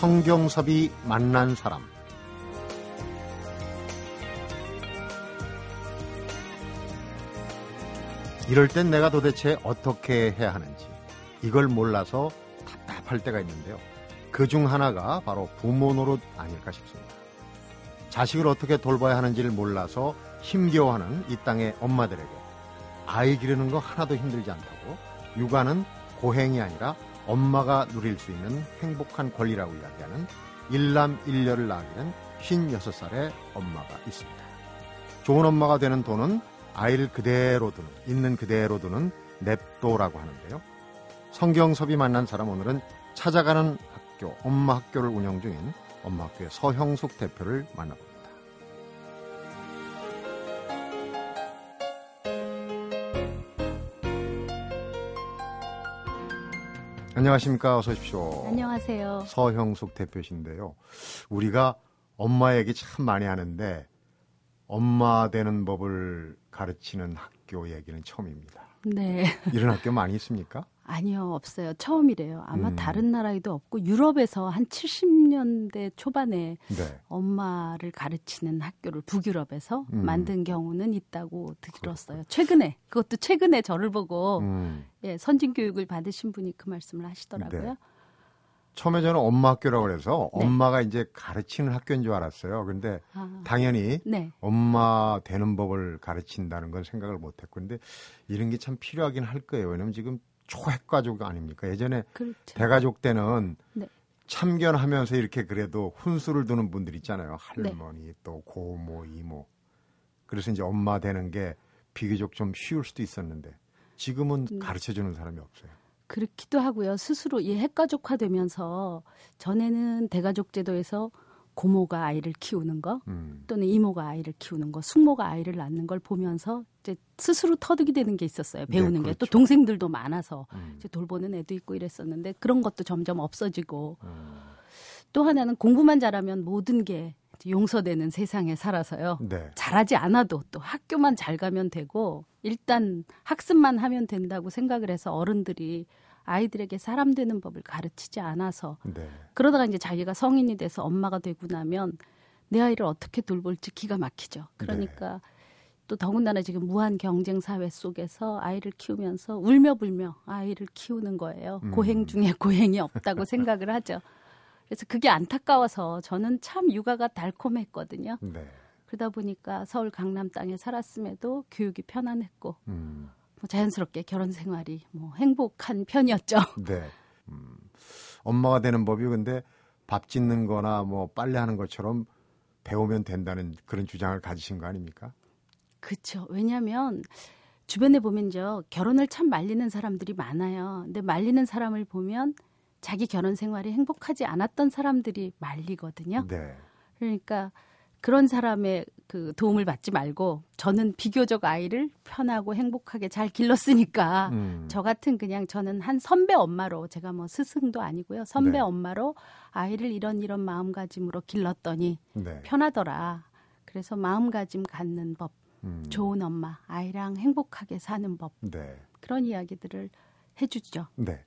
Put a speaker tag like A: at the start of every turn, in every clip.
A: 성경섭이 만난 사람 이럴 땐 내가 도대체 어떻게 해야 하는지 이걸 몰라서 답답할 때가 있는데요. 그 중 하나가 바로 부모 노릇 아닐까 싶습니다. 자식을 어떻게 돌봐야 하는지를 몰라서 힘겨워하는 이 땅의 엄마들에게 아이 기르는 거 하나도 힘들지 않다고 육아는 고행이 아니라 엄마가 누릴 수 있는 행복한 권리라고 이야기하는 일남 일녀를 낳기는 56살의 엄마가 있습니다. 좋은 엄마가 되는 돈은 아이를 그대로 두는, 있는 그대로 두는 냅도라고 하는데요. 성경섭이 만난 사람 오늘은 찾아가는 학교, 엄마 학교를 운영 중인 엄마 학교의 서형숙 대표를 만나봅니다. 안녕하십니까. 어서 오십시오.
B: 안녕하세요.
A: 서형숙 대표신데요. 우리가 엄마 얘기 참 많이 하는데 엄마 되는 법을 가르치는 학교 얘기는 처음입니다.
B: 네.
A: 이런 학교 많이 있습니까?
B: 아니요, 없어요. 처음이래요. 아마
A: 음.
B: 다른 나라에도 없고 유럽에서 한 70년대 초반에
A: 네.
B: 엄마를 가르치는 학교를 북유럽에서
A: 음.
B: 만든 경우는 있다고 들었어요. 최근에 그것도 최근에 저를 보고
A: 음.
B: 예, 선진 교육을 받으신 분이 그 말씀을 하시더라고요.
A: 네. 처음에 저는 엄마 학교라고 그래서
B: 네.
A: 엄마가 이제 가르치는 학교인 줄 알았어요. 근데
B: 아,
A: 당연히
B: 네.
A: 엄마 되는 법을 가르친다는 건 생각을 못 했고 근데 이런 게 참 필요하긴 할 거예요. 왜냐면 지금 초핵가족 아닙니까? 예전에
B: 그렇죠.
A: 대가족 때는
B: 네.
A: 참견하면서 이렇게 그래도 훈수를 두는 분들 있잖아요.
B: 네.
A: 할머니 또 고모 이모. 그래서 이제 엄마 되는 게 비교적 좀 쉬울 수도 있었는데 지금은
B: 음.
A: 가르쳐 주는 사람이 없어요.
B: 그렇기도 하고요. 스스로 이 핵가족화되면서 전에는 대가족 제도에서 고모가 아이를 키우는 거
A: 음.
B: 또는 이모가 아이를 키우는 거, 숙모가 아이를 낳는 걸 보면서 이제 스스로 터득이 되는 게 있었어요. 배우는 게또
A: 그렇죠.
B: 동생들도 많아서
A: 음.
B: 이제 돌보는 애도 있고 이랬었는데 그런 것도 점점 없어지고
A: 음.
B: 또 하나는 공부만 잘하면 모든 게 용서되는 세상에 살아서요.
A: 네.
B: 잘하지 않아도 또 학교만 잘 가면 되고 일단 학습만 하면 된다고 생각을 해서 어른들이 아이들에게 사람 되는 법을 가르치지 않아서
A: 네.
B: 그러다가 이제 자기가 성인이 돼서 엄마가 되고 나면 내 아이를 어떻게 돌볼지 기가 막히죠. 그러니까
A: 네.
B: 또 더군다나 지금 무한 경쟁 사회 속에서 아이를 키우면서 울며 불며 아이를 키우는 거예요.
A: 음.
B: 고행 중에 고행이 없다고 생각을 하죠. 그래서 그게 안타까워서 저는 참 육아가 달콤했거든요.
A: 네.
B: 그러다 보니까 서울 강남 땅에 살았음에도 교육이 편안했고
A: 음.
B: 뭐 자연스럽게 결혼 생활이 뭐 행복한 편이었죠.
A: 네. 음. 엄마가 되는 법이 근데 밥 짓는 거나 뭐 빨래하는 것처럼 배우면 된다는 그런 주장을 가지신 거 아닙니까?
B: 그렇죠. 왜냐하면 주변에 보면 저 결혼을 참 말리는 사람들이 많아요. 근데 말리는 사람을 보면 자기 결혼 생활이 행복하지 않았던 사람들이 말리거든요.
A: 네.
B: 그러니까 그런 사람의 그 도움을 받지 말고 저는 비교적 아이를 편하고 행복하게 잘 길렀으니까
A: 음.
B: 저 같은 그냥 저는 한 선배 엄마로 제가 뭐 스승도 아니고요. 선배
A: 네.
B: 엄마로 아이를 이런 이런 마음가짐으로 길렀더니
A: 네.
B: 편하더라. 그래서 마음가짐 갖는 법,
A: 음.
B: 좋은 엄마, 아이랑 행복하게 사는 법
A: 네.
B: 그런 이야기들을 해주죠.
A: 네.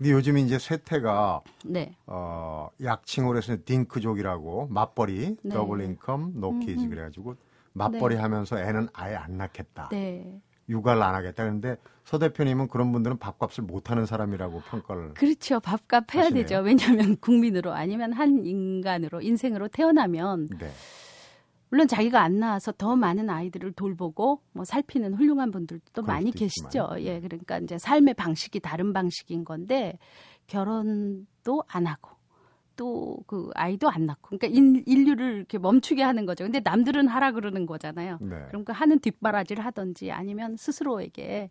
A: 근데 요즘 이제 세태가
B: 네,
A: 어, 약칭으로 해서 딩크족이라고 맞벌이,
B: 네.
A: double income,
B: no kids.
A: 그래가지고 맞벌이 하면서 애는 아예 안 낳겠다.
B: 네,
A: 육아를 안 하겠다. 그런데 서 대표님은 그런 분들은 밥값을 못 하는 사람이라고 평가를.
B: 그렇죠. 밥값 해야
A: 하시네요.
B: 되죠. 왜냐하면 국민으로 아니면 한 인간으로 인생으로 태어나면
A: 네.
B: 물론 자기가 안 낳아서 더 많은 아이들을 돌보고 뭐 살피는 훌륭한 분들도 많이 계시죠.
A: 있지만.
B: 예, 그러니까 이제 삶의 방식이 다른 방식인 건데 결혼도 안 하고 또 그 아이도 안 낳고 그러니까 인, 인류를 이렇게 멈추게 하는 거죠. 근데 남들은 하라 그러는 거잖아요.
A: 네.
B: 그러니까 하는 뒷바라지를 하든지 아니면 스스로에게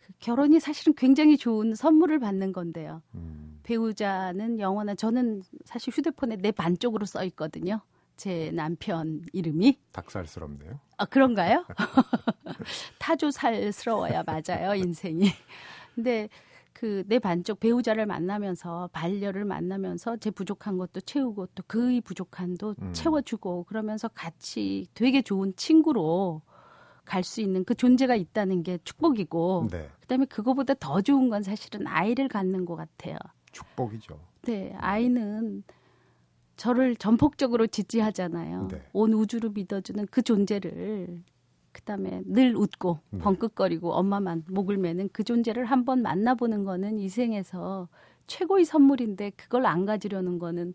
B: 그 결혼이 사실은 굉장히 좋은 선물을 받는 건데요.
A: 음.
B: 배우자는 영원한 저는 사실 휴대폰에 내 반쪽으로 써 있거든요. 제 남편 이름이
A: 닭살스럽네요.
B: 아 그런가요? 타조살스러워야 맞아요 인생이. 근데 그 내 반쪽 배우자를 만나면서 반려를 만나면서 제 부족한 것도 채우고 또 그의 부족한도
A: 음.
B: 채워주고 그러면서 같이 되게 좋은 친구로 갈수 있는 그 존재가 있다는 게 축복이고
A: 네.
B: 그다음에 그거보다 더 좋은 건 사실은 아이를 갖는 것 같아요.
A: 축복이죠.
B: 네, 아이는 저를 전폭적으로 지지하잖아요.
A: 네.
B: 온 우주를 믿어주는 그 존재를 그다음에 늘 웃고
A: 네.
B: 벙긋거리고 엄마만 목을 매는 그 존재를 한번 만나보는 거는 이 생에서 최고의 선물인데 그걸 안 가지려는 거는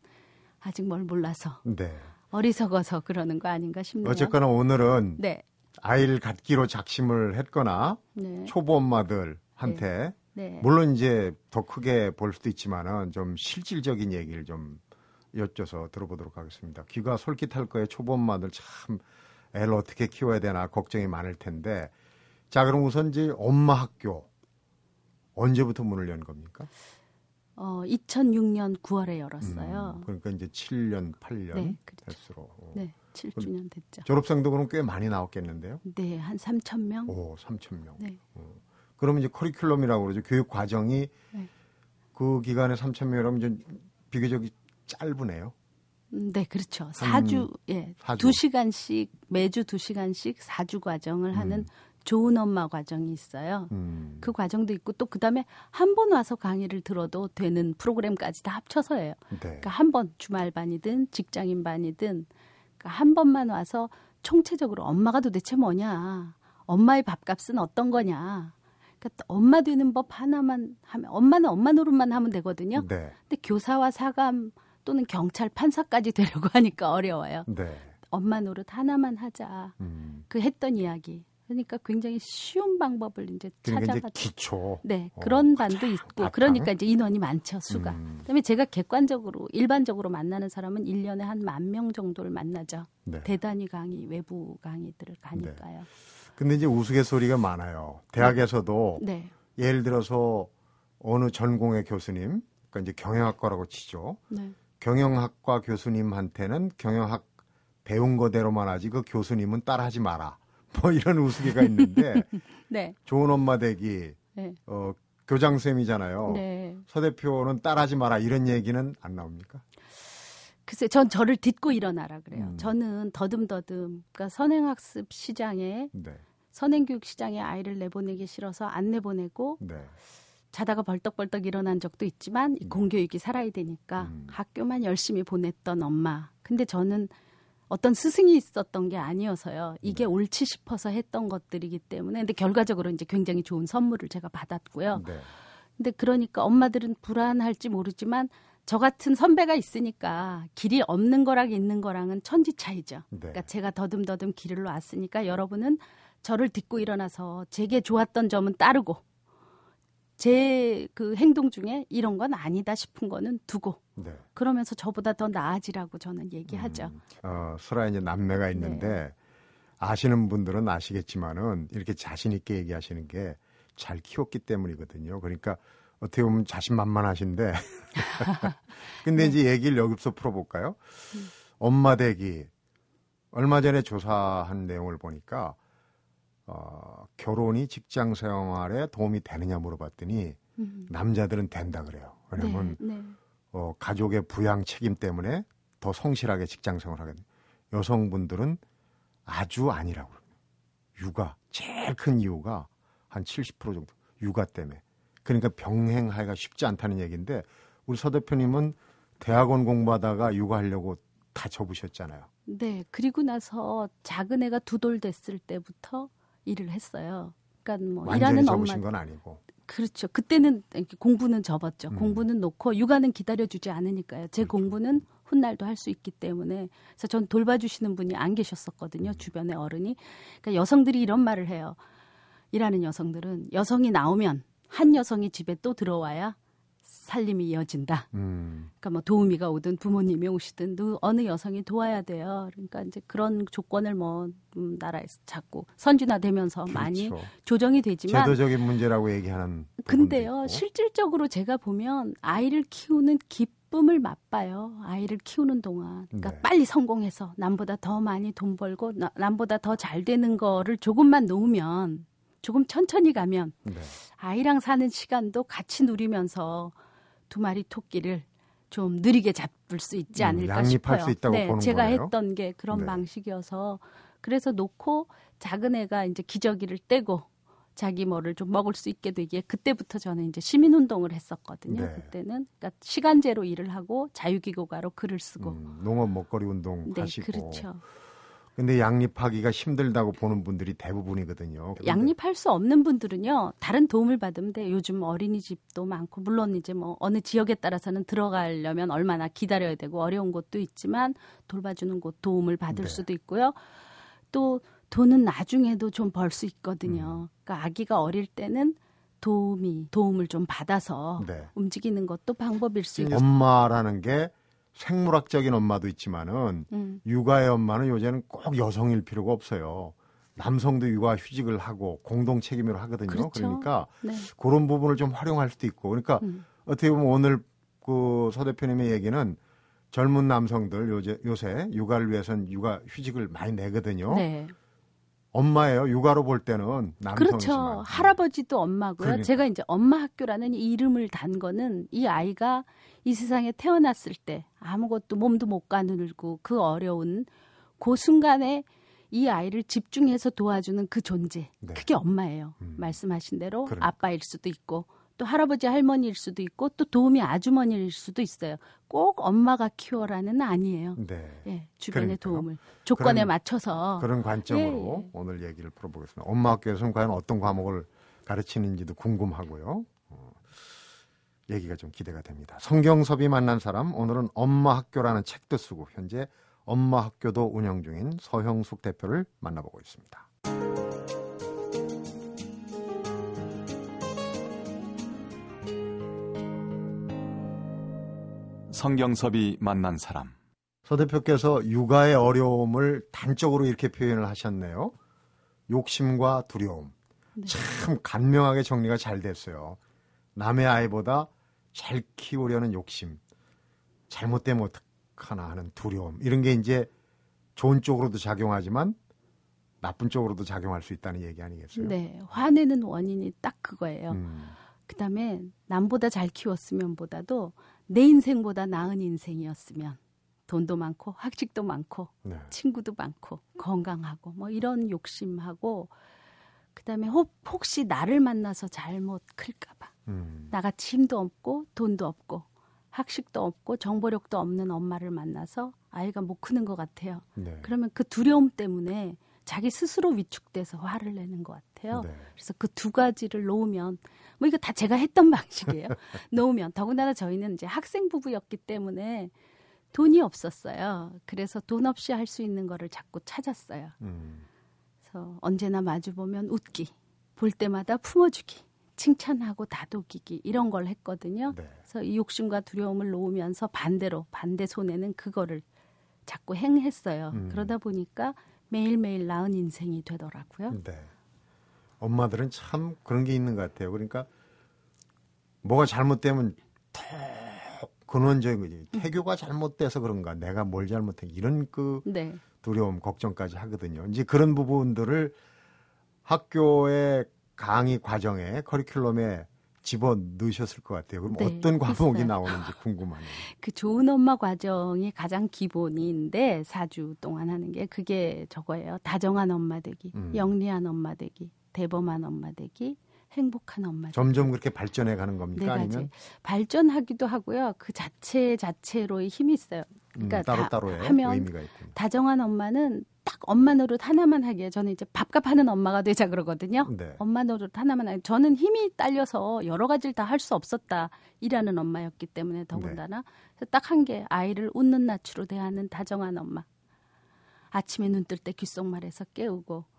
B: 아직 뭘 몰라서
A: 네.
B: 어리석어서 그러는 거 아닌가 싶네요.
A: 어쨌거나 오늘은
B: 네,
A: 아이를 갖기로 작심을 했거나
B: 네,
A: 초보 엄마들한테
B: 네.
A: 물론 이제 더 크게 볼 수도 있지만은 좀 실질적인 얘기를 좀 여쭤서 들어보도록 하겠습니다. 귀가 솔깃할 거예요. 초보 엄마들 참 애를 어떻게 키워야 되나 걱정이 많을 텐데. 자, 그럼 우선 이제 엄마 학교 언제부터 문을 연 겁니까?
B: 어, 2006년 9월에 열었어요.
A: 음, 그러니까 이제 7년, 8년
B: 네, 그렇죠.
A: 될수록. 어.
B: 네, 7주년 됐죠.
A: 졸업생도 그럼 꽤 많이 나왔겠는데요?
B: 네, 한 3천 명.
A: 오, 3천 명.
B: 네.
A: 그러면 이제 커리큘럼이라고 그러죠. 교육 과정이
B: 네.
A: 그 기간에 3천 명이라면 이제 비교적 짧으네요.
B: 음, 네, 그렇죠. 4주, 예.
A: 사 주.
B: 2시간씩, 매주 2시간씩 4주 과정을 하는 좋은 엄마 과정이 있어요.
A: 음.
B: 그 과정도 있고 또 그다음에 한 번 와서 강의를 들어도 되는 프로그램까지 다 합쳐서예요.
A: 네.
B: 그러니까 한 번 주말 반이든 직장인 반이든 그러니까 한 번만 와서 총체적으로 엄마가 도대체 뭐냐, 엄마의 밥값은 어떤 거냐. 그러니까 엄마 되는 법 하나만 하면 엄마는 엄마 노릇만 하면 되거든요.
A: 네.
B: 근데 교사와 사감 또는 경찰 판사까지 되려고 하니까 어려워요.
A: 네.
B: 엄마 노릇 하나만 하자.
A: 음.
B: 그 했던 이야기. 그러니까 굉장히 쉬운 방법을 이제
A: 그러니까
B: 찾아가지고
A: 기초.
B: 네
A: 어,
B: 그런 반도 있고
A: 바탕?
B: 그러니까 이제 인원이 많죠 수가.
A: 음.
B: 그다음에 제가 객관적으로 일반적으로 만나는 사람은 1년에 한 만 명 정도를 만나죠.
A: 네.
B: 대단위 강의, 외부 강의들을 가니까요.
A: 근데 이제 우스갯소리가 많아요. 대학에서도
B: 네.
A: 예를 들어서 어느 전공의 교수님, 그러니까 이제 경영학과라고 치죠.
B: 네.
A: 경영학과 교수님한테는 경영학 배운 거대로만 하지 그 교수님은 따라하지 마라. 뭐 이런 우스개가 있는데
B: 네.
A: 좋은 엄마 되기
B: 네.
A: 어, 교장 쌤이잖아요.
B: 네.
A: 서 대표는 따라하지 마라 이런 얘기는 안 나옵니까?
B: 글쎄, 전 저를 딛고 일어나라 그래요.
A: 음.
B: 저는 더듬더듬, 그러니까 선행학습 시장에
A: 네,
B: 선행교육 시장에 아이를 내보내기 싫어서 안 내보내고
A: 네,
B: 자다가 벌떡벌떡 일어난 적도 있지만 이 공교육이 살아야 되니까
A: 음.
B: 학교만 열심히 보냈던 엄마. 근데 저는 어떤 스승이 있었던 게 아니어서요. 이게
A: 네.
B: 옳지 싶어서 했던 것들이기 때문에 근데 결과적으로 이제 굉장히 좋은 선물을 제가 받았고요.
A: 네,
B: 근데 그러니까 엄마들은 불안할지 모르지만 저 같은 선배가 있으니까 길이 없는 거랑 있는 거랑은 천지 차이죠.
A: 네.
B: 그러니까 제가 더듬더듬 길을 놨으니까 여러분은 저를 딛고 일어나서 제게 좋았던 점은 따르고 제 그 행동 중에 이런 건 아니다 싶은 거는 두고
A: 네.
B: 그러면서 저보다 더 나아지라고 저는 얘기하죠.
A: 음, 어, 설아에 이제 남매가 있는데 아시는 분들은 아시겠지만은 이렇게 자신 있게 얘기하시는 게 잘 키웠기 때문이거든요. 그러니까 어떻게 보면 자신만만하신데 근데 이제 얘기를 여기서 풀어볼까요? 엄마 되기 얼마 전에 조사한 내용을 보니까 어, 결혼이 직장 생활에 도움이 되느냐 물어봤더니
B: 음.
A: 남자들은 된다 그래요. 왜냐면
B: 네, 네.
A: 어, 가족의 부양 책임 때문에 더 성실하게 직장 생활하거든요. 여성분들은 아주 아니라고 그래요. 육아 제일 큰 이유가 한 70% 정도 육아 때문에. 그러니까 병행하기가 쉽지 않다는 얘기인데 우리 서 대표님은 대학원 공부하다가 육아하려고 다 접으셨잖아요.
B: 네, 그리고 나서 작은 애가 두 돌 됐을 때부터 일을 했어요. 그러니까 뭐 일하는
A: 접으신
B: 엄마
A: 건 아니고.
B: 그렇죠. 그때는 공부는 접었죠.
A: 음.
B: 공부는 놓고 육아는 기다려주지 않으니까요. 제
A: 그렇죠.
B: 공부는 훗날도 할 수 있기 때문에 그래서 전 돌봐주시는 분이 안
A: 음.
B: 계셨었거든요. 주변에 어른이. 그러니까 여성들이 이런 말을 해요. 일하는 여성들은 여성이 나오면 한 여성이 집에 또 들어와야 살림이 이어진다.
A: 음,
B: 그러니까 뭐 도우미가 오든 부모님이 오시든 누- 어느 여성이 도와야 돼요. 그러니까 이제 그런 조건을 뭐 음, 나라에서 자꾸 선진화되면서 많이
A: 그렇죠.
B: 조정이 되지만
A: 제도적인 문제라고 얘기하는
B: 근데요. 실질적으로 제가 보면 아이를 키우는 기쁨을 맛봐요. 아이를 키우는 동안. 그러니까
A: 네.
B: 빨리 성공해서 남보다 더 많이 돈 벌고 나- 남보다 더 잘 되는 거를 조금만 놓으면 조금 천천히 가면
A: 네.
B: 아이랑 사는 시간도 같이 누리면서 두 마리 토끼를 좀 느리게 잡을 수 있지
A: 음,
B: 않을까
A: 양립할
B: 싶어요. 네, 제가
A: 거네요.
B: 했던 게 그런
A: 네.
B: 방식이어서 그래서 놓고 작은 애가 이제 기저귀를 떼고 자기 뭐를 좀 먹을 수 있게 되기에 그때부터 저는 이제 시민 운동을 했었거든요.
A: 네.
B: 그때는 그러니까 시간제로 일을 하고 자유기고가로 글을 쓰고.
A: 음, 농업 먹거리 운동
B: 네,
A: 하시고.
B: 그렇죠.
A: 근데 양립하기가 힘들다고 보는 분들이 대부분이거든요.
B: 양립할 수 없는 분들은요 다른 도움을 받으면 돼 요즘 어린이집도 많고 물론 이제 뭐 어느 지역에 따라서는 들어가려면 얼마나 기다려야 되고 어려운 곳도 있지만 돌봐주는 곳 도움을 받을
A: 네.
B: 수도 있고요 또 돈은 나중에도 좀 벌 수 있거든요
A: 음.
B: 그러니까 아기가 어릴 때는 도움이 도움을 좀 받아서
A: 네.
B: 움직이는 것도 방법일 수 있고
A: 엄마라는 게 생물학적인 엄마도 있지만은
B: 음,
A: 육아의 엄마는 요새는 꼭 여성일 필요가 없어요. 남성도 육아 휴직을 하고 공동 책임으로 하거든요.
B: 그렇죠.
A: 러니까
B: 네.
A: 그런 부분을 좀 활용할 수도 있고. 그러니까
B: 음.
A: 어떻게 보면 오늘 그 서 대표님의 얘기는 젊은 남성들 요새, 요새 육아를 위해서는 육아 휴직을 많이 내거든요.
B: 네.
A: 엄마예요. 육아로 볼 때는 남성이지만.
B: 그렇죠. 할아버지도 엄마고요.
A: 그러니까.
B: 제가 이제 엄마 학교라는 이 이름을 단 거는 이 아이가 이 세상에 태어났을 때 아무것도 몸도 못 가누고 그 어려운 그 순간에 이 아이를 집중해서 도와주는 그 존재.
A: 네.
B: 그게 엄마예요.
A: 음.
B: 말씀하신 대로
A: 그러니까.
B: 아빠일 수도 있고 또 할아버지 할머니일 수도 있고 또 도우미 아주머니일 수도 있어요. 꼭 엄마가 키워라는 아니에요.
A: 네.
B: 예, 주변의
A: 그러니까요.
B: 도움을 조건에
A: 그런-
B: 맞춰서
A: 그런 관점으로
B: 예, 예.
A: 오늘 얘기를 풀어보겠습니다. 엄마 학교에서는 과연 어떤 과목을 가르치는지도 궁금하고요. 어, 얘기가 좀 기대가 됩니다. 성경섭이 만난 사람 오늘은 엄마 학교라는 책도 쓰고 현재 엄마 학교도 운영 중인 서형숙 대표를 만나보고 있습니다.
C: 성경섭이 만난 사람.
A: 서 대표께서 육아의 어려움을 단적으로 이렇게 표현을 하셨네요. 욕심과 두려움.
B: 네.
A: 참 간명하게 정리가 잘 됐어요. 남의 아이보다 잘 키우려는 욕심. 잘못되면 어떡하나 하는 두려움. 이런 게 이제 좋은 쪽으로도 작용하지만 나쁜 쪽으로도 작용할 수 있다는 얘기 아니겠어요?
B: 네, 화내는 원인이 딱 그거예요.
A: 음,
B: 그 다음에 남보다 잘 키웠으면 보다도 내 인생보다 나은 인생이었으면 돈도 많고 학식도 많고
A: 네.
B: 친구도 많고 건강하고 뭐 이런 욕심하고 그다음에 혹, 혹시 나를 만나서 잘못 클까봐
A: 음,
B: 나같이 힘도 없고 돈도 없고 학식도 없고 정보력도 없는 엄마를 만나서 아이가 못 크는 것 같아요.
A: 네.
B: 그러면 그 두려움 때문에 자기 스스로 위축돼서 화를 내는 것 같아요.
A: 네.
B: 그래서 그 두 가지를 놓으면 뭐 이거 다 제가 했던 방식이에요. 놓으면 더군다나 저희는 이제 학생 부부였기 때문에 돈이 없었어요. 그래서 돈 없이 할 수 있는 거를 자꾸 찾았어요.
A: 음,
B: 그래서 언제나 마주 보면 웃기, 볼 때마다 품어주기, 칭찬하고 다독이기 이런 걸 했거든요.
A: 네.
B: 그래서 이 욕심과 두려움을 놓으면서 반대로 반대 손에는 그거를 자꾸 행했어요.
A: 음.
B: 그러다 보니까 매일매일 나은 인생이 되더라고요.
A: 네. 엄마들은 참 그런 게 있는 것 같아요. 그러니까 뭐가 잘못되면 더 근원적인 거지. 태교가 잘못돼서 그런가, 내가 뭘 잘못한 이런 그
B: 네.
A: 두려움, 걱정까지 하거든요. 이제 그런 부분들을 학교의 강의 과정에 커리큘럼에 집어 넣으셨을 것 같아요. 그럼
B: 네,
A: 어떤 과목이
B: 있어요.
A: 나오는지 궁금하네요.
B: 그 좋은 엄마 과정이 가장 기본인데 4주 동안 하는 게 그게 저거예요. 다정한 엄마 되기,
A: 음.
B: 영리한 엄마 되기, 대범한 엄마 되기, 행복한 엄마.
A: 점점 그렇게 발전해 가는
B: 네
A: 겁니까?
B: 가지
A: 아니면
B: 발전하기도 하고요. 그 자체 자체로의 힘이 있어요.
A: 음,
B: 그러니까 다
A: 따로 따로의
B: 하면
A: 의미가 있군요.
B: 다정한 엄마는 딱 엄마 노릇 하나만 하기에 저는 이제 밥값 하는 엄마가 되자 그러거든요.
A: 네.
B: 엄마 노릇 하나만 하기. 저는 힘이 딸려서 여러 가지를 다 할 수 없었다. 일하는 엄마였기 때문에 더군다나 딱한 게 아이를 웃는 낯으로 대하는 다정한 엄마. 아침에 눈 뜰 때 귓속말해서 깨우고 그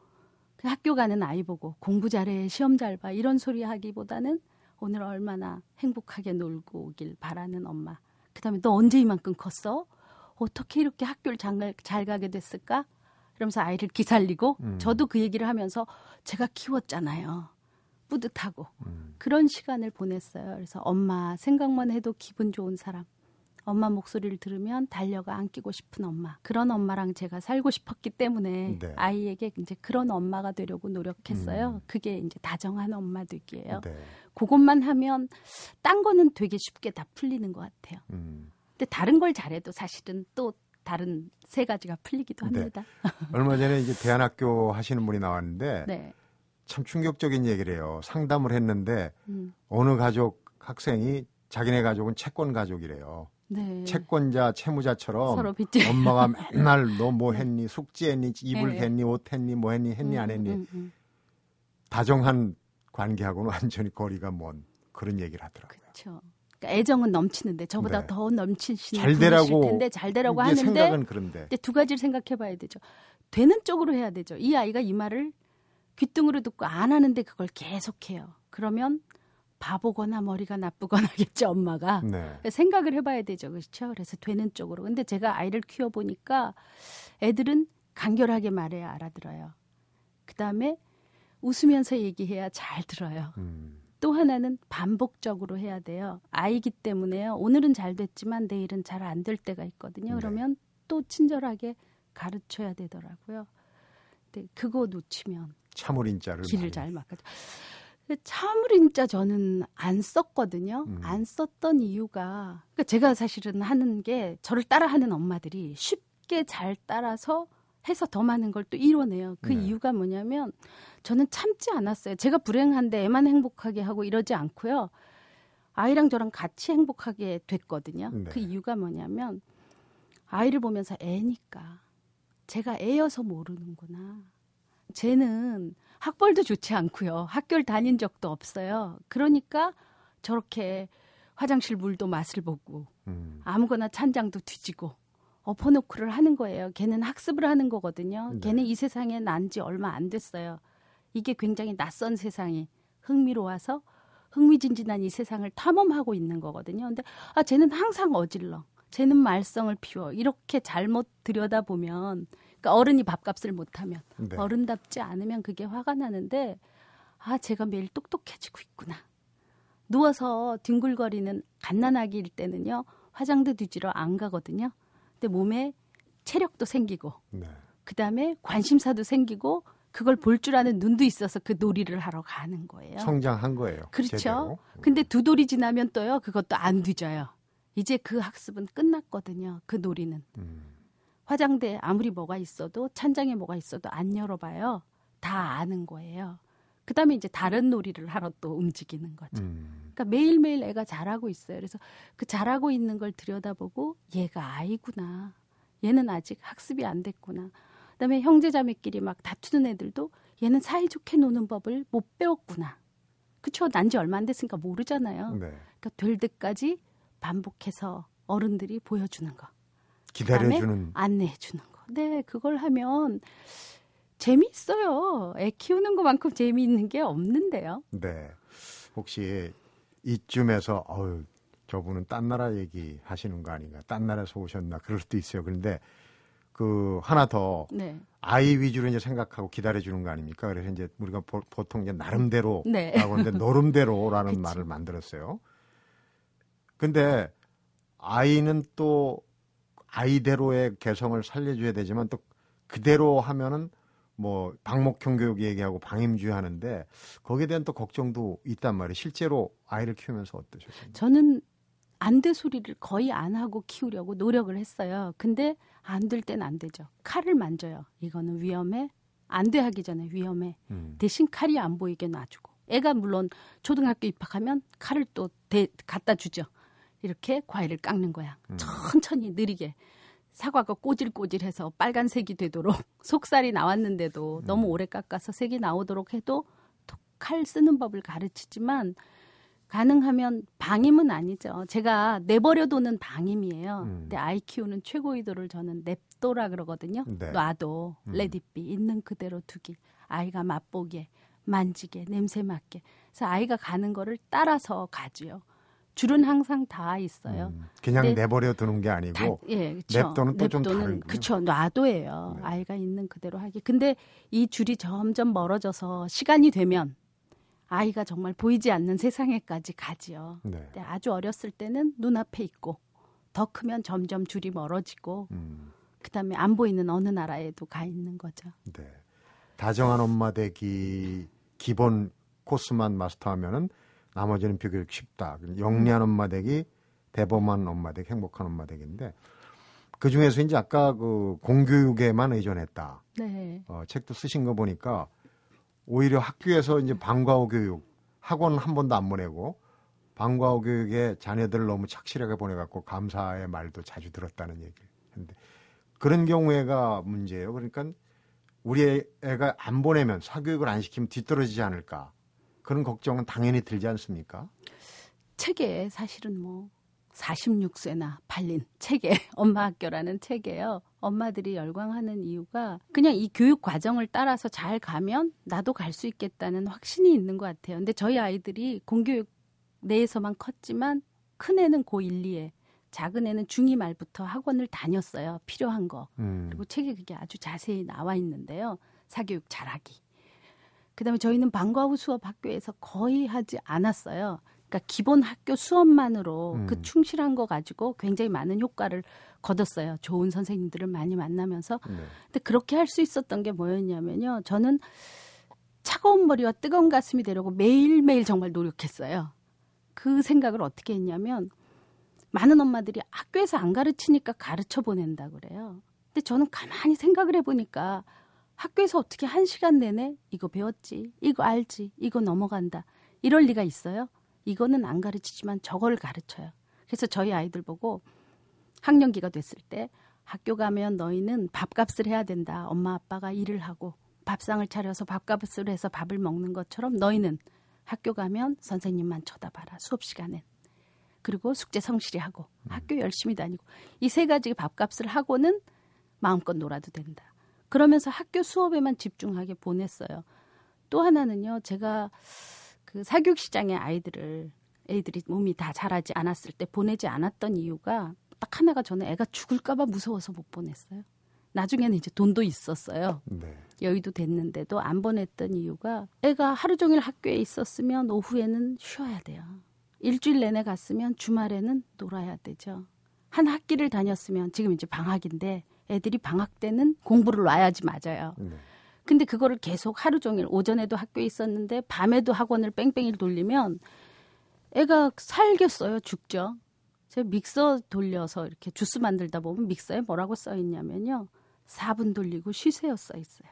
B: 학교 가는 아이 보고 공부 잘해 시험 잘 봐 이런 소리 하기보다는 오늘 얼마나 행복하게 놀고 오길 바라는 엄마. 그 다음에 너 언제 이만큼 컸어? 어떻게 이렇게 학교를 잘, 잘 가게 됐을까? 이러면서 아이를 기살리고
A: 음.
B: 저도 그 얘기를 하면서 제가 키웠잖아요. 뿌듯하고
A: 음,
B: 그런 시간을 보냈어요. 그래서 엄마 생각만 해도 기분 좋은 사람. 엄마 목소리를 들으면 달려가 안기고 싶은 엄마. 그런 엄마랑 제가 살고 싶었기 때문에
A: 네.
B: 아이에게 이제 그런 엄마가 되려고 노력했어요.
A: 음.
B: 그게 이제 다정한 엄마 되기예요.
A: 네.
B: 그것만 하면 딴 거는 되게 쉽게 다 풀리는 것 같아요.
A: 음.
B: 근데 다른 걸 잘해도 사실은 또 다른 세 가지가 풀리기도
A: 네.
B: 합니다.
A: 얼마 전에 이제 대안학교 하시는 분이 나왔는데
B: 네.
A: 참 충격적인 얘기를 해요. 상담을 했는데
B: 음.
A: 어느 가족 학생이 자기네 가족은 채권 가족이래요.
B: 네.
A: 채권자, 채무자처럼
B: 서로 빚지.
A: 엄마가 맨날 너 뭐 했니, 숙제했니, 이불
B: 네.
A: 했니, 옷 했니, 뭐 했니, 했니 안 했니.
B: 음, 음.
A: 다정한 관계하고는 완전히 거리가 먼 그런 얘기를 하더라고요.
B: 그렇죠. 그러니까 애정은 넘치는데 저보다
A: 네.
B: 더 넘치시는
A: 잘 되라고
B: 텐데 잘 되라고 하는데
A: 생각은
B: 그런데 두 가지를 생각해 봐야 되죠. 되는 쪽으로 해야 되죠. 이 아이가 이 말을 귀뚱으로 듣고 안 하는데 그걸 계속해요. 그러면 바보거나 머리가 나쁘거나겠죠, 엄마가.
A: 네.
B: 생각을 해봐야 되죠. 그렇죠? 그래서 되는 쪽으로. 근데 제가 아이를 키워보니까 애들은 간결하게 말해야 알아들어요. 그 다음에 웃으면서 얘기해야 잘 들어요.
A: 음,
B: 또 하나는 반복적으로 해야 돼요. 아이기 때문에요. 오늘은 잘 됐지만 내일은 잘 안 될 때가 있거든요.
A: 네.
B: 그러면 또 친절하게 가르쳐야 되더라고요. 근데 그거 놓치면
A: 참을 인자를
B: 길을
A: 많이-
B: 잘 막아줘. 참을인자 저는 안 썼거든요.
A: 음.
B: 안 썼던 이유가 그러니까 제가 사실은 하는 게 저를 따라하는 엄마들이 쉽게 잘 따라서 해서 더 많은 걸 또 이뤄내요. 그
A: 네.
B: 이유가 뭐냐면 저는 참지 않았어요. 제가 불행한데 애만 행복하게 하고 이러지 않고요. 아이랑 저랑 같이 행복하게 됐거든요.
A: 네.
B: 그 이유가 뭐냐면 아이를 보면서 애니까 제가 애여서 모르는구나. 쟤는 학벌도 좋지 않고요. 학교를 다닌 적도 없어요. 그러니까 저렇게 화장실 물도 맛을 보고
A: 음,
B: 아무거나 찬장도 뒤지고 엎어놓고를 하는 거예요. 걔는 학습을 하는 거거든요.
A: 네.
B: 걔는 이 세상에 난 지 얼마 안 됐어요. 이게 굉장히 낯선 세상이 흥미로워서 흥미진진한 이 세상을 탐험하고 있는 거거든요. 근데 아 쟤는 항상 어질러. 쟤는 말썽을 피워. 이렇게 잘못 들여다보면 그러니까 어른이 밥값을 못하면
A: 네.
B: 어른답지 않으면 그게 화가 나는데 아 제가 매일 똑똑해지고 있구나. 누워서 뒹굴거리는 갓난아기일 때는요 화장도 뒤지러 안 가거든요. 근데 몸에 체력도 생기고
A: 네.
B: 그 다음에 관심사도 생기고 그걸 볼 줄 아는 눈도 있어서 그 놀이를 하러 가는 거예요.
A: 성장한 거예요.
B: 그렇죠.
A: 제대로.
B: 근데 두 돌이 지나면 또요 그것도 안 뒤져요. 이제 그 학습은 끝났거든요. 그 놀이는.
A: 음,
B: 화장대 아무리 뭐가 있어도 찬장에 뭐가 있어도 안 열어봐요. 다 아는 거예요. 그 다음에 이제 다른 놀이를 하러 또 움직이는 거죠.
A: 음,
B: 그러니까 매일매일 애가 잘하고 있어요. 그래서 그 잘하고 있는 걸 들여다보고 얘가 아이구나. 얘는 아직 학습이 안 됐구나. 그 다음에 형제자매끼리 막 다투는 애들도 얘는 사이좋게 노는 법을 못 배웠구나. 그쵸? 난 지 얼마 안 됐으니까 모르잖아요.
A: 네.
B: 그러니까 될 때까지 반복해서 어른들이 보여주는 거.
A: 기다려주는
B: 안내해 주는 거. 네, 그걸 하면 재미있어요. 애 키우는 것만큼 재미있는 게 없는데요.
A: 네. 혹시 이쯤에서 어유 저분은 딴 나라 얘기 하시는 거 아닌가? 딴 나라에서 오셨나? 그럴 수도 있어요. 그런데 그 하나 더
B: 네.
A: 아이 위주로 이제 생각하고 기다려 주는 거 아닙니까? 그래서 이제 우리가 보, 통 이제 나름대로라고
B: 네.
A: 하는데 너름대로라는
B: 그치.
A: 말을 만들었어요. 근데 아이는 또 아이대로의 개성을 살려줘야 되지만 또 그대로 하면은 뭐 방목형 교육 얘기하고 방임주의 하는데 거기에 대한 또 걱정도 있단 말이에요. 실제로 아이를 키우면서 어떠셨어요?
B: 저는 안 돼 소리를 거의 안 하고 키우려고 노력을 했어요. 근데 안 될 땐 안 되죠. 칼을 만져요. 이거는 위험해. 안 돼 하기 전에 위험해.
A: 음.
B: 대신 칼이 안 보이게 놔주고. 애가 물론 초등학교 입학하면 칼을 또 대, 갖다 주죠. 이렇게 과일을 깎는 거야.
A: 음.
B: 천천히 느리게. 사과가 꼬질꼬질해서 빨간색이 되도록 속살이 나왔는데도 너무
A: 음.
B: 오래 깎아서 색이 나오도록 해도 또 칼 쓰는 법을 가르치지만 가능하면 방임은 아니죠. 제가 내버려두는 방임이에요.
A: 음.
B: 근데 아이 키우는 최고의 도를 저는 냅도라 그러거든요.
A: 네.
B: 놔둬
A: 음.
B: let it be 있는 그대로 두기. 아이가 맛보게, 만지게, 냄새 맡게. 그래서 아이가 가는 거를 따라서 가지요. 줄은 항상 다 있어요.
A: 음. 그냥
B: 네.
A: 내버려 두는 게
B: 다,
A: 아니고
B: 예, 그쵸.
A: 냅도는 또 좀 다르군요.
B: 그쵸, 놔도예요.
A: 네.
B: 아이가 있는 그대로 하기. 근데 이 줄이 점점 멀어져서 시간이 되면 아이가 정말 보이지 않는 세상에까지 가지요.
A: 네.
B: 아주 어렸을 때는 눈앞에 있고 더 크면 점점 줄이 멀어지고
A: 음.
B: 그다음에 안 보이는 어느 나라에도 가 있는 거죠.
A: 네. 다정한 엄마 되기 기본 코스만 마스터하면은 나머지는 비교적 쉽다. 영리한 엄마 되기, 대범한 엄마 되기, 행복한 엄마 되기인데 그 중에서 이제 아까 그 공교육에만 의존했다.
B: 네.
A: 어, 책도 쓰신 거 보니까 오히려 학교에서 이제 방과후 교육 학원 한 번도 안 보내고 방과후 교육에 자녀들을 너무 착실하게 보내갖고 감사의 말도 자주 들었다는 얘기를 했는데 그런 경우에가 문제예요. 그러니까 우리 애가 안 보내면 사교육을 안 시키면 뒤떨어지지 않을까 그런 걱정은 당연히 들지 않습니까?
B: 책에 사실은 뭐 46쇄나 팔린 책에 엄마 학교라는 책에요. 엄마들이 열광하는 이유가 그냥 이 교육 과정을 따라서 잘 가면 나도 갈 수 있겠다는 확신이 있는 것 같아요. 근데 저희 아이들이 공교육 내에서만 컸지만 큰 애는 고1, 2에 작은 애는 중2 말부터 학원을 다녔어요. 필요한 거.
A: 음.
B: 그리고 책에 그게 아주 자세히 나와 있는데요. 사교육 잘하기. 그다음에 저희는 방과 후 수업 학교에서 거의 하지 않았어요. 그러니까 기본 학교 수업만으로
A: 음.
B: 그 충실한 거 가지고 굉장히 많은 효과를 거뒀어요. 좋은 선생님들을 많이 만나면서.
A: 네.
B: 근데 그렇게 할 수 있었던 게 뭐였냐면요. 저는 차가운 머리와 뜨거운 가슴이 되려고 매일매일 정말 노력했어요. 그 생각을 어떻게 했냐면 많은 엄마들이 학교에서 안 가르치니까 가르쳐 보낸다 그래요. 근데 저는 가만히 생각을 해보니까 학교에서 어떻게 한 시간 내내 이거 배웠지, 이거 알지, 이거 넘어간다. 이럴 리가 있어요? 이거는 안 가르치지만 저걸 가르쳐요. 그래서 저희 아이들 보고 학년기가 됐을 때 학교 가면 너희는 밥값을 해야 된다. 엄마 아빠가 일을 하고 밥상을 차려서 밥값을 해서 밥을 먹는 것처럼 너희는 학교 가면 선생님만 쳐다봐라. 수업 시간엔. 그리고 숙제 성실히 하고 학교 열심히 다니고 이 세 가지 밥값을 하고는 마음껏 놀아도 된다. 그러면서 학교 수업에만 집중하게 보냈어요. 또 하나는요. 제가 그 사교육 시장의 아이들을 애들이 몸이 다 자라지 않았을 때 보내지 않았던 이유가 딱 하나가 저는 애가 죽을까봐 무서워서 못 보냈어요. 나중에는 이제 돈도 있었어요.
A: 네.
B: 여의도 됐는데도 안 보냈던 이유가 애가 하루 종일 학교에 있었으면 오후에는 쉬어야 돼요. 일주일 내내 갔으면 주말에는 놀아야 되죠. 한 학기를 다녔으면 지금 이제 방학인데 애들이 방학 때는 공부를 놔야지 맞아요.
A: 네.
B: 근데 그거를 계속 하루 종일 오전에도 학교에 있었는데 밤에도 학원을 뺑뺑이 돌리면 애가 살겠어요, 죽죠. 제가 믹서 돌려서 이렇게 주스 만들다 보면 믹서에 뭐라고 써 있냐면요. 4분 돌리고 쉬세요 써 있어요.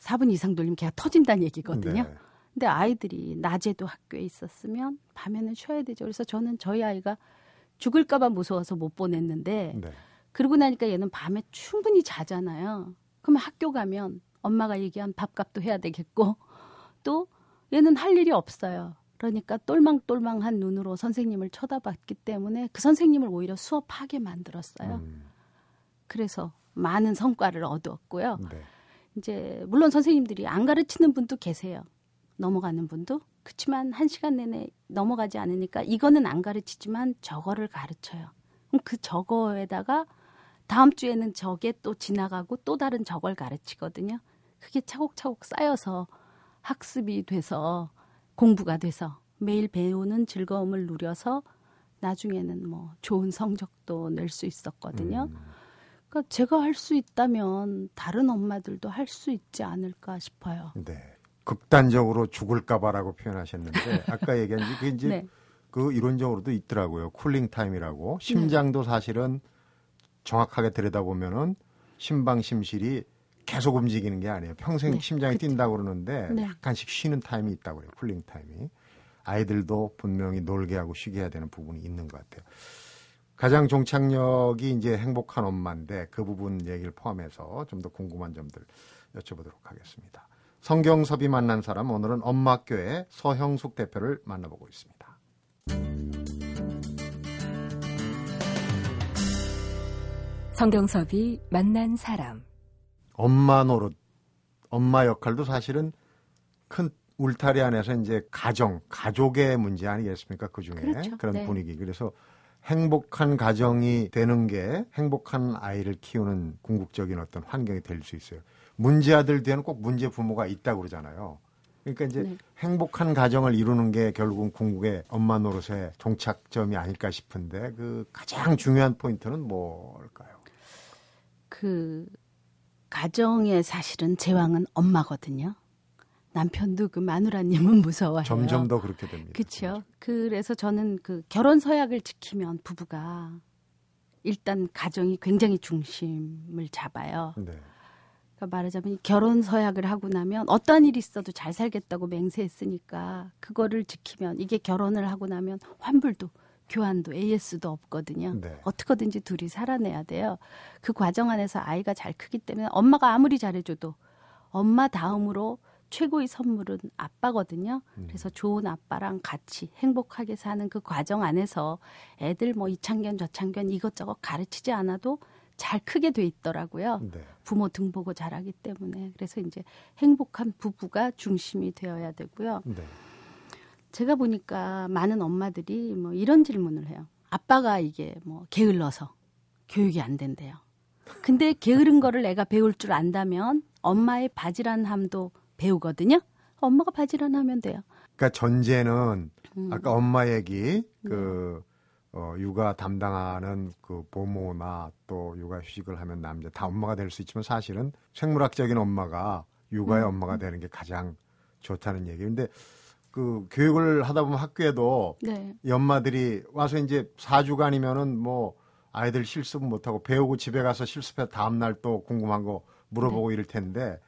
B: 4분 이상 돌리면 걔가 터진다는 얘기거든요.
A: 네.
B: 근데 아이들이 낮에도 학교에 있었으면 밤에는 쉬어야 되죠. 그래서 저는 저희 아이가 죽을까봐 무서워서 못 보냈는데
A: 네.
B: 그러고 나니까 얘는 밤에 충분히 자잖아요. 그러면 학교 가면 엄마가 얘기한 밥값도 해야 되겠고 또 얘는 할 일이 없어요. 그러니까 똘망똘망한 눈으로 선생님을 쳐다봤기 때문에 그 선생님을 오히려 수업하게 만들었어요.
A: 음.
B: 그래서 많은 성과를 얻었고요.
A: 네.
B: 이제 물론 선생님들이 안 가르치는 분도 계세요. 넘어가는 분도. 그렇지만 한 시간 내내 넘어가지 않으니까 이거는 안 가르치지만 저거를 가르쳐요. 그 저거에다가 다음 주에는 저게 또 지나가고 또 다른 저걸 가르치거든요. 그게 차곡차곡 쌓여서 학습이 돼서 공부가 돼서 매일 배우는 즐거움을 누려서 나중에는 뭐 좋은 성적도 낼 수 있었거든요.
A: 음.
B: 그러니까 제가 할 수 있다면 다른 엄마들도 할 수 있지 않을까 싶어요.
A: 네. 극단적으로 죽을까봐라고 표현하셨는데 아까 얘기한 게 그게 이제
B: 네.
A: 그 이론적으로도 있더라고요. cooling time이라고 심장도 사실은 정확하게 들여다보면은 심방 심실이 계속 움직이는 게 아니에요. 평생
B: 네,
A: 심장이
B: 그쵸.
A: 뛴다고 그러는데
B: 네.
A: 약간씩 쉬는 타임이 있다고 그래요. cooling time이. 아이들도 분명히 놀게 하고 쉬게 해야 되는 부분이 있는 것 같아요. 가장 종착역이 이제 행복한 엄마인데 그 부분 얘기를 포함해서 좀 더 궁금한 점들 여쭤보도록 하겠습니다. 성경섭이 만난 사람 오늘은 엄마교회 서형숙 대표를 만나보고 있습니다.
D: 성경섭이 만난 사람.
A: 엄마 노릇, 엄마 역할도 사실은 큰 울타리 안에서 이제 가정, 가족의 문제 아니겠습니까? 그 중에
B: 그렇죠.
A: 런
B: 네.
A: 분위기. 그래서 행복한 가정이 되는 게 행복한 아이를 키우는 궁극적인 어떤 환경이 될 수 있어요. 문제 아들 뒤에는 꼭 문제 부모가 있다고 그러잖아요. 그러니까 이제
B: 네.
A: 행복한 가정을 이루는 게 결국은 궁극의 엄마 노릇의 종착점이 아닐까 싶은데 그 가장 중요한 포인트는 뭘까요?
B: 그 가정의 사실은 제왕은 엄마거든요. 남편도 그 마누라님은 무서워해요.
A: 점점 더 그렇게 됩니다.
B: 그렇죠. 그래서 저는 그 결혼 서약을 지키면 부부가 일단 가정이 굉장히 중심을 잡아요.
A: 네.
B: 그러니까 말하자면 결혼 서약을 하고 나면 어떠한 일이 있어도 잘 살겠다고 맹세했으니까 그거를 지키면 이게 결혼을 하고 나면 환불도 교환도 AS도 없거든요.
A: 네.
B: 어떻게든지 둘이 살아내야 돼요. 그 과정 안에서 아이가 잘 크기 때문에 엄마가 아무리 잘해줘도 엄마 다음으로 최고의 선물은 아빠거든요.
A: 음.
B: 그래서 좋은 아빠랑 같이 행복하게 사는 그 과정 안에서 애들 뭐 이창견 저창견 이것저것 가르치지 않아도 잘 크게 돼 있더라고요.
A: 네.
B: 부모 등 보고 자라기 때문에 그래서 이제 행복한 부부가 중심이 되어야 되고요.
A: 네.
B: 제가 보니까 많은 엄마들이 뭐 이런 질문을 해요. 아빠가 이게 뭐 게을러서 교육이 안 된대요. 근데 게으른 거를 애가 배울 줄 안다면 엄마의 바지런함도 배우거든요. 엄마가 바지런하면 돼요.
A: 그러니까 전제는
B: 음.
A: 아까 엄마 얘기 그 어, 육아 담당하는 그 보모나 또 육아 휴직을 하면 남자 다 엄마가 될 수 있지만 사실은 생물학적인 엄마가 육아의
B: 음.
A: 엄마가 되는 게 가장 좋다는 얘기인데 그 교육을 하다 보면 학교에도
B: 네.
A: 이 엄마들이 와서 이제 4주간이면은 뭐 아이들 실습 못 하고 배우고 집에 가서 실습해 다음 날 또 궁금한 거 물어보고 이럴 텐데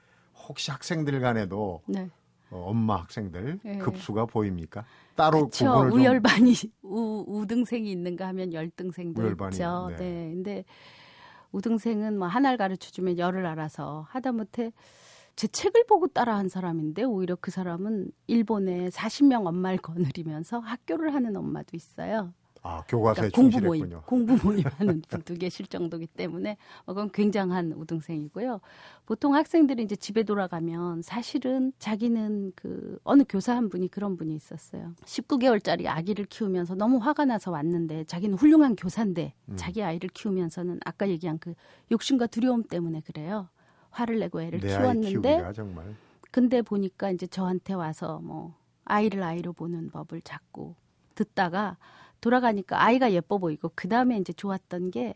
A: 혹시 학생들 간에도
B: 네.
A: 어, 엄마 학생들
B: 네.
A: 급수가 보입니까? 따로
B: 그렇죠.
A: 구분을 좀
B: 우열반이 우, 우등생이 있는가 하면 열등생도
A: 우열반이,
B: 있죠.
A: 네.
B: 네. 근데 우등생은 뭐 하나를 가르쳐 주면 열을 알아서 하다못해 제 책을 보고 따라한 사람인데 오히려 그 사람은 일본에 40명 엄마를 거느리면서 학교를 하는 엄마도 있어요.
A: 아 교과서에
B: 그러니까 공부 모임. 공부 모임 하는 분도 계실 정도기 때문에 어, 그건 굉장한 우등생이고요. 보통 학생들이 이제 집에 돌아가면 사실은 자기는 그 어느 교사 한 분이 그런 분이 있었어요. 19개월짜리 아기를 키우면서 너무 화가 나서 왔는데 자기는 훌륭한 교사인데
A: 음. 자기
B: 아이를 키우면서는 아까 얘기한 그 욕심과 두려움 때문에 그래요. 화를 내고 애를
A: 내 아이
B: 키웠는데
A: 키우기가 정말
B: 근데 보니까 이제 저한테 와서 뭐 아이를 아이로 보는 법을 자꾸 듣다가 돌아가니까 아이가 예뻐 보이고 그 다음에 이제 좋았던 게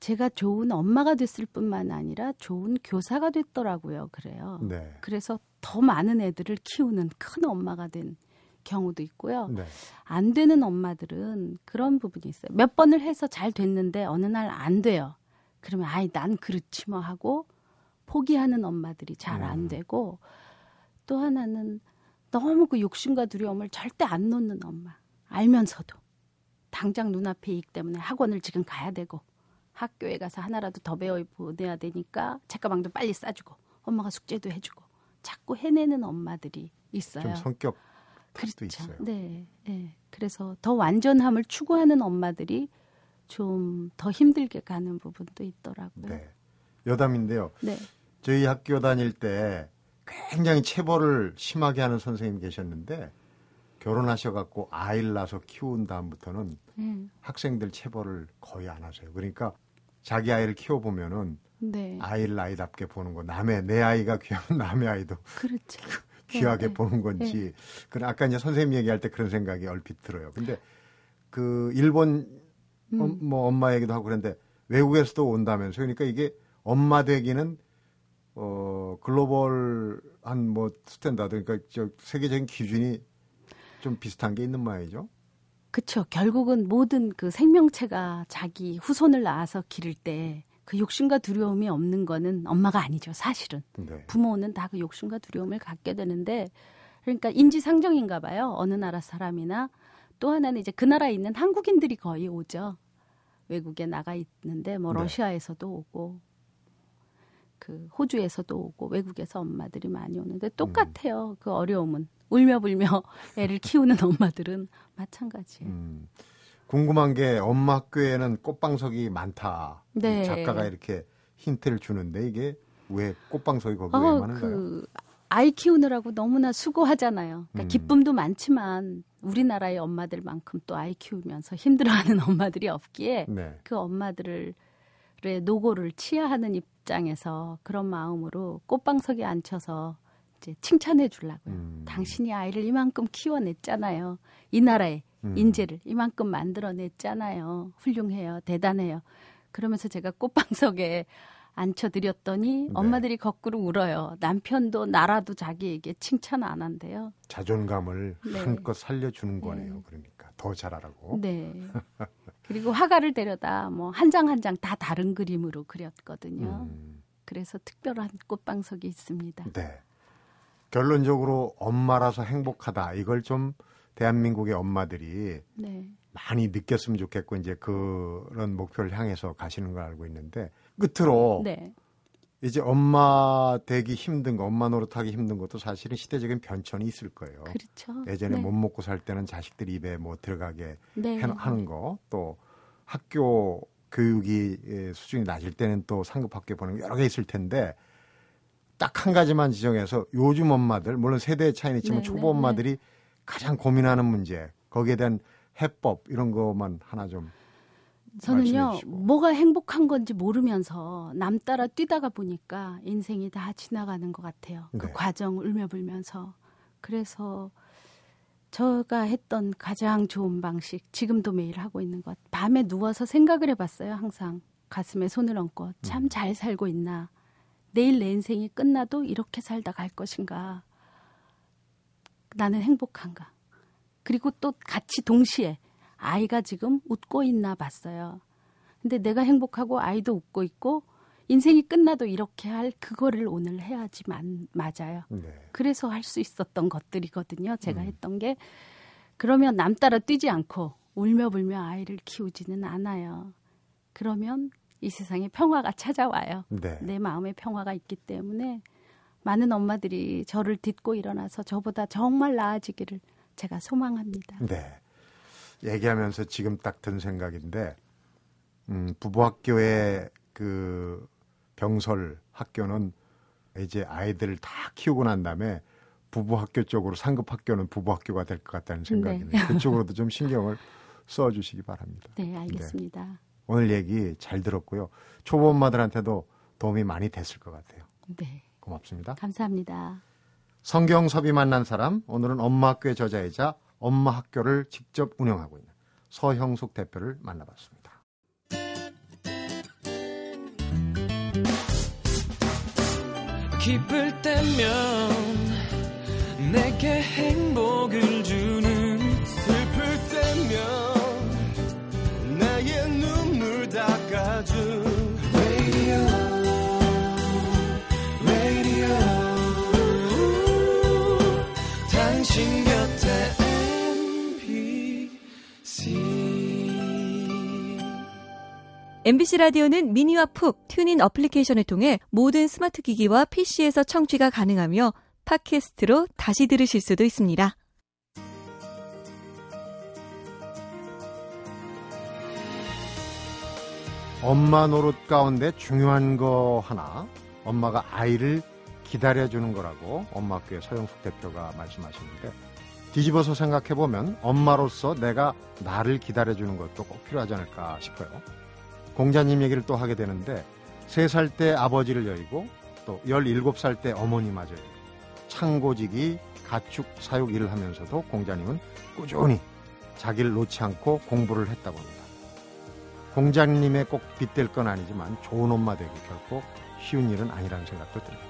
B: 제가 좋은 엄마가 됐을 뿐만 아니라 좋은 교사가 됐더라고요. 그래요.
A: 네.
B: 그래서 더 많은 애들을 키우는 큰 엄마가 된 경우도 있고요.
A: 네.
B: 안 되는 엄마들은 그런 부분이 있어요. 몇 번을 해서 잘 됐는데 어느 날 안 돼요. 그러면 아이 난 그렇지 뭐 하고 포기하는 엄마들이 잘안
A: 음.
B: 되고 또 하나는 너무 그 욕심과 두려움을 절대 안 놓는 엄마. 알면서도 당장 눈앞에 이익 때문에 학원을 지금 가야 되고 학교에 가서 하나라도 더 배워 보내야 되니까 책가방도 빨리 싸주고 엄마가 숙제도 해주고 자꾸 해내는 엄마들이 있어요.
A: 좀 성격
B: 그렇죠.
A: 있어요.
B: 네, 네. 그래서 더 완전함을 추구하는 엄마들이 좀 더 힘들게 가는 부분도 있더라고요.
A: 네. 여담인데요.
B: 네.
A: 저희 학교 다닐 때 굉장히 체벌을 심하게 하는 선생님 계셨는데 결혼하셔갖고 아이를 낳아서 키운 다음부터는
B: 네.
A: 학생들 체벌을 거의 안 하세요. 그러니까 자기 아이를 키워보면은
B: 네.
A: 아이를 아이답게 보는 거 남의 내 아이가 귀하면 남의 아이도
B: 그렇죠.
A: 귀하게
B: 네,
A: 보는 건지 그 아까 이제 선생님 얘기할 때 그런 생각이 얼핏 들어요. 근데 그 일본
B: 음.
A: 어, 뭐 엄마 얘기도 하고 그런데 외국에서도 온다면서 그러니까 이게 엄마 되기는 어 global한 뭐 standard 그러니까 저 세계적인 기준이 좀 비슷한 게 있는 모양이죠.
B: 그렇죠. 결국은 모든 그 생명체가 자기 후손을 낳아서 기를 때 그 욕심과 두려움이 없는 거는 엄마가 아니죠. 사실은.
A: 네.
B: 부모는 다 그 욕심과 두려움을 갖게 되는데 그러니까 인지상정인가 봐요. 어느 나라 사람이나 또 하나는 이제 그 나라에 있는 한국인들이 거의 오죠. 외국에 나가 있는데 뭐
A: 네.
B: 러시아에서도 오고 그 호주에서도 오고 외국에서 엄마들이 많이 오는데 똑같아요. 그 어려움은 울며 불며 애를 키우는 엄마들은 마찬가지예요.
A: 음, 궁금한 게 엄마 학교에는 꽃방석이 많다.
B: 네.
A: 작가가 이렇게 힌트를 주는데 이게 왜 꽃방석이 거기 왜
B: 어,
A: 많은가요?
B: 그 아이 키우느라고 너무나 수고하잖아요. 그러니까
A: 음.
B: 기쁨도 많지만 우리나라의 엄마들만큼 또 아이 키우면서 힘들어하는 엄마들이 없기에
A: 네.
B: 그 엄마들을 의 노고를 치하하는 입장에서 그런 마음으로 꽃방석에 앉혀서 이제 칭찬해 주려고요.
A: 음.
B: 당신이 아이를 이만큼 키워냈잖아요. 이 나라에
A: 음.
B: 인재를 이만큼 만들어냈잖아요. 훌륭해요. 대단해요. 그러면서 제가 꽃방석에 앉혀드렸더니
A: 네.
B: 엄마들이 거꾸로 울어요. 남편도 나라도 자기에게 칭찬 안 한대요.
A: 자존감을
B: 네.
A: 한껏 살려주는
B: 네.
A: 거네요. 그러니까 더 잘하라고.
B: 네. 그리고 화가를 데려다 뭐 한 장 한 장 다 다른 그림으로 그렸거든요.
A: 음.
B: 그래서 특별한 꽃방석이 있습니다.
A: 네. 결론적으로 엄마라서 행복하다. 이걸 좀 대한민국의 엄마들이
B: 네.
A: 많이 느꼈으면 좋겠고 이제 그런 목표를 향해서 가시는 걸 알고 있는데 끝으로
B: 네.
A: 이제 엄마 되기 힘든 거, 엄마 노릇하기 힘든 것도 사실은 시대적인 변천이 있을 거예요.
B: 그렇죠.
A: 예전에
B: 네.
A: 못 먹고 살 때는 자식들 입에 뭐 들어가게
B: 네.
A: 해- 하는 거, 또 학교 교육이 예, 수준이 낮을 때는 또 상급 학교 보는 거 여러 개 있을 텐데 딱 한 가지만 지정해서 요즘 엄마들 물론 세대의 차이는 있지만
B: 네,
A: 초보
B: 네,
A: 엄마들이 가장 고민하는 문제 거기에 대한 해법 이런 것만 하나 좀
B: 저는요. 뭐가 행복한 건지 모르면서 남 따라 뛰다가 보니까 인생이 다 지나가는 것 같아요. 그
A: 네.
B: 과정 울며불면서. 그래서 제가 했던 가장 좋은 방식, 지금도 매일 하고 있는 것. 밤에 누워서 생각을 해봤어요, 항상. 가슴에 손을 얹고.
A: 음.
B: 참잘 살고 있나. 내일 내 인생이 끝나도 이렇게 살다 갈 것인가. 나는 행복한가. 그리고 또 같이 동시에 아이가 지금 웃고 있나 봤어요. 근데 내가 행복하고 아이도 웃고 있고 인생이 끝나도 이렇게 할 그거를 오늘 해야지 만, 맞아요.
A: 네.
B: 그래서 할 수 있었던 것들이거든요. 제가
A: 음.
B: 했던 게 그러면 남 따라 뛰지 않고 울며불며 아이를 키우지는 않아요. 그러면 이 세상에 평화가 찾아와요.
A: 네.
B: 내 마음에 평화가 있기 때문에 많은 엄마들이 저를 딛고 일어나서 저보다 정말 나아지기를 제가 소망합니다.
A: 네. 얘기하면서 지금 딱 든 생각인데, 음, 부부학교의 그 병설 학교는 이제 아이들을 다 키우고 난 다음에 부부학교 쪽으로 상급 학교는 부부학교가 될 것 같다는 생각이네요.
B: 네.
A: 그쪽으로도 좀 신경을 써주시기 바랍니다.
B: 네, 알겠습니다.
A: 오늘 얘기 잘 들었고요. 초보 엄마들한테도 도움이 많이 됐을 것 같아요.
B: 네,
A: 고맙습니다.
B: 감사합니다.
A: 성경섭이 만난 사람 오늘은 엄마 학교의 저자이자 엄마 학교를 직접 운영하고 있는 서형숙 대표를 만나봤습니다.
D: 기쁠 때면 내게 행복 당신 곁에 MBC
E: MBC 라디오는 미니와 푹 TuneIn 어플리케이션을 통해 모든 스마트 기기와 PC에서 청취가 가능하며 팟캐스트로 다시 들으실 수도 있습니다.
A: 엄마 노릇 가운데 중요한 거 하나 엄마가 아이를 기다려주는 거라고 엄마 학교의 서영숙 대표가 말씀하시는데 뒤집어서 생각해보면 엄마로서 내가 나를 기다려주는 것도 꼭 필요하지 않을까 싶어요. 공자님 얘기를 또 하게 되는데 3살 때 아버지를 여의고 또 17살 때 어머니마저 창고지기 가축 사육 일을 하면서도 공자님은 꾸준히 자기를 놓지 않고 공부를 했다고 합니다. 공자님의 꼭 빗댈 건 아니지만 좋은 엄마 되기 결코 쉬운 일은 아니라는 생각도 듭니다.